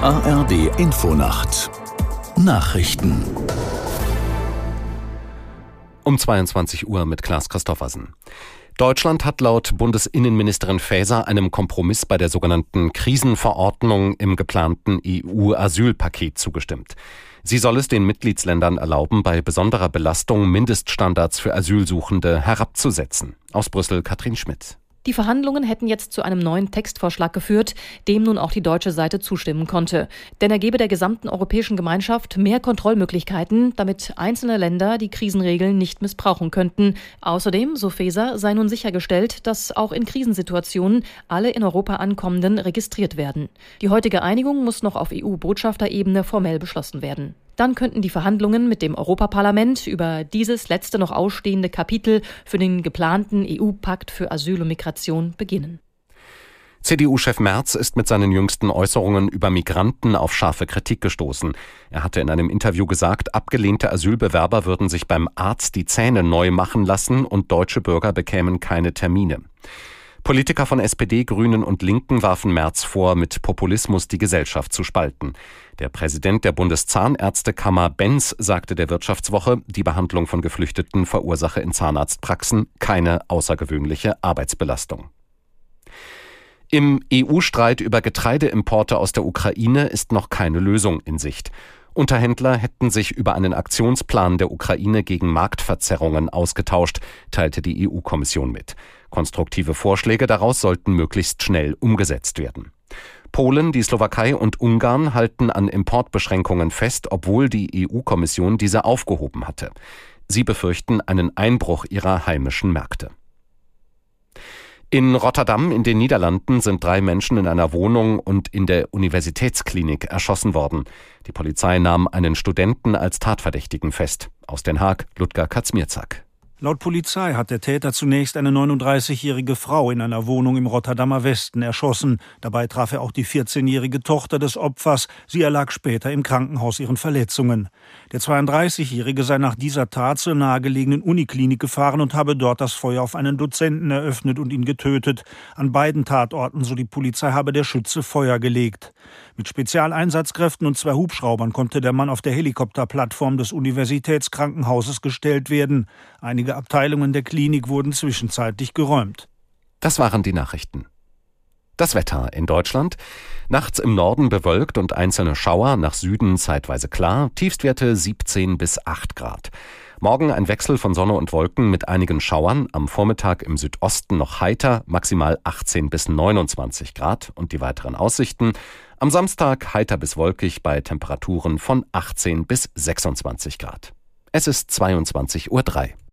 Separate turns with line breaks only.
ARD Infonacht Nachrichten
um 22 Uhr mit Klaas Christoffersen. Deutschland hat laut Bundesinnenministerin Faeser einem Kompromiss bei der sogenannten Krisenverordnung im geplanten EU-Asylpaket zugestimmt. Sie soll es den Mitgliedsländern erlauben, bei besonderer Belastung Mindeststandards für Asylsuchende herabzusetzen. Aus Brüssel Katrin Schmidt.
Die Verhandlungen hätten jetzt zu einem neuen Textvorschlag geführt, dem nun auch die deutsche Seite zustimmen konnte. Denn er gebe der gesamten europäischen Gemeinschaft mehr Kontrollmöglichkeiten, damit einzelne Länder die Krisenregeln nicht missbrauchen könnten. Außerdem, so Feser, sei nun sichergestellt, dass auch in Krisensituationen alle in Europa ankommenden registriert werden. Die heutige Einigung muss noch auf EU-Botschafterebene formell beschlossen werden. Dann könnten die Verhandlungen mit dem Europaparlament über dieses letzte noch ausstehende Kapitel für den geplanten EU-Pakt für Asyl und Migration beginnen.
CDU-Chef Merz ist mit seinen jüngsten Äußerungen über Migranten auf scharfe Kritik gestoßen. Er hatte in einem Interview gesagt, abgelehnte Asylbewerber würden sich beim Arzt die Zähne neu machen lassen und deutsche Bürger bekämen keine Termine. Politiker von SPD, Grünen und Linken warfen Merz vor, mit Populismus die Gesellschaft zu spalten. Der Präsident der Bundeszahnärztekammer Benz sagte der Wirtschaftswoche, die Behandlung von Geflüchteten verursache in Zahnarztpraxen keine außergewöhnliche Arbeitsbelastung. Im EU-Streit über Getreideimporte aus der Ukraine ist noch keine Lösung in Sicht. Unterhändler hätten sich über einen Aktionsplan der Ukraine gegen Marktverzerrungen ausgetauscht, teilte die EU-Kommission mit. Konstruktive Vorschläge daraus sollten möglichst schnell umgesetzt werden. Polen, die Slowakei und Ungarn halten an Importbeschränkungen fest, obwohl die EU-Kommission diese aufgehoben hatte. Sie befürchten einen Einbruch ihrer heimischen Märkte. In Rotterdam in den Niederlanden sind drei Menschen in einer Wohnung und in der Universitätsklinik erschossen worden. Die Polizei nahm einen Studenten als Tatverdächtigen fest. Aus Den Haag, Ludger Katzmierzak.
Laut Polizei hat der Täter zunächst eine 39-jährige Frau in einer Wohnung im Rotterdamer Westen erschossen. Dabei traf er auch die 14-jährige Tochter des Opfers. Sie erlag später im Krankenhaus ihren Verletzungen. Der 32-jährige sei nach dieser Tat zur nahegelegenen Uniklinik gefahren und habe dort das Feuer auf einen Dozenten eröffnet und ihn getötet. An beiden Tatorten, so die Polizei, habe der Schütze Feuer gelegt. Mit Spezialeinsatzkräften und zwei Hubschraubern konnte der Mann auf der Helikopterplattform des Universitätskrankenhauses gestellt werden. Einige Abteilungen der Klinik wurden zwischenzeitlich geräumt.
Das waren die Nachrichten. Das Wetter in Deutschland. Nachts im Norden bewölkt und einzelne Schauer, nach Süden zeitweise klar, Tiefstwerte 17 bis 8 Grad. Morgen ein Wechsel von Sonne und Wolken mit einigen Schauern, am Vormittag im Südosten noch heiter, maximal 18 bis 29 Grad und die weiteren Aussichten. Am Samstag heiter bis wolkig bei Temperaturen von 18 bis 26 Grad. Es ist 22.03 Uhr.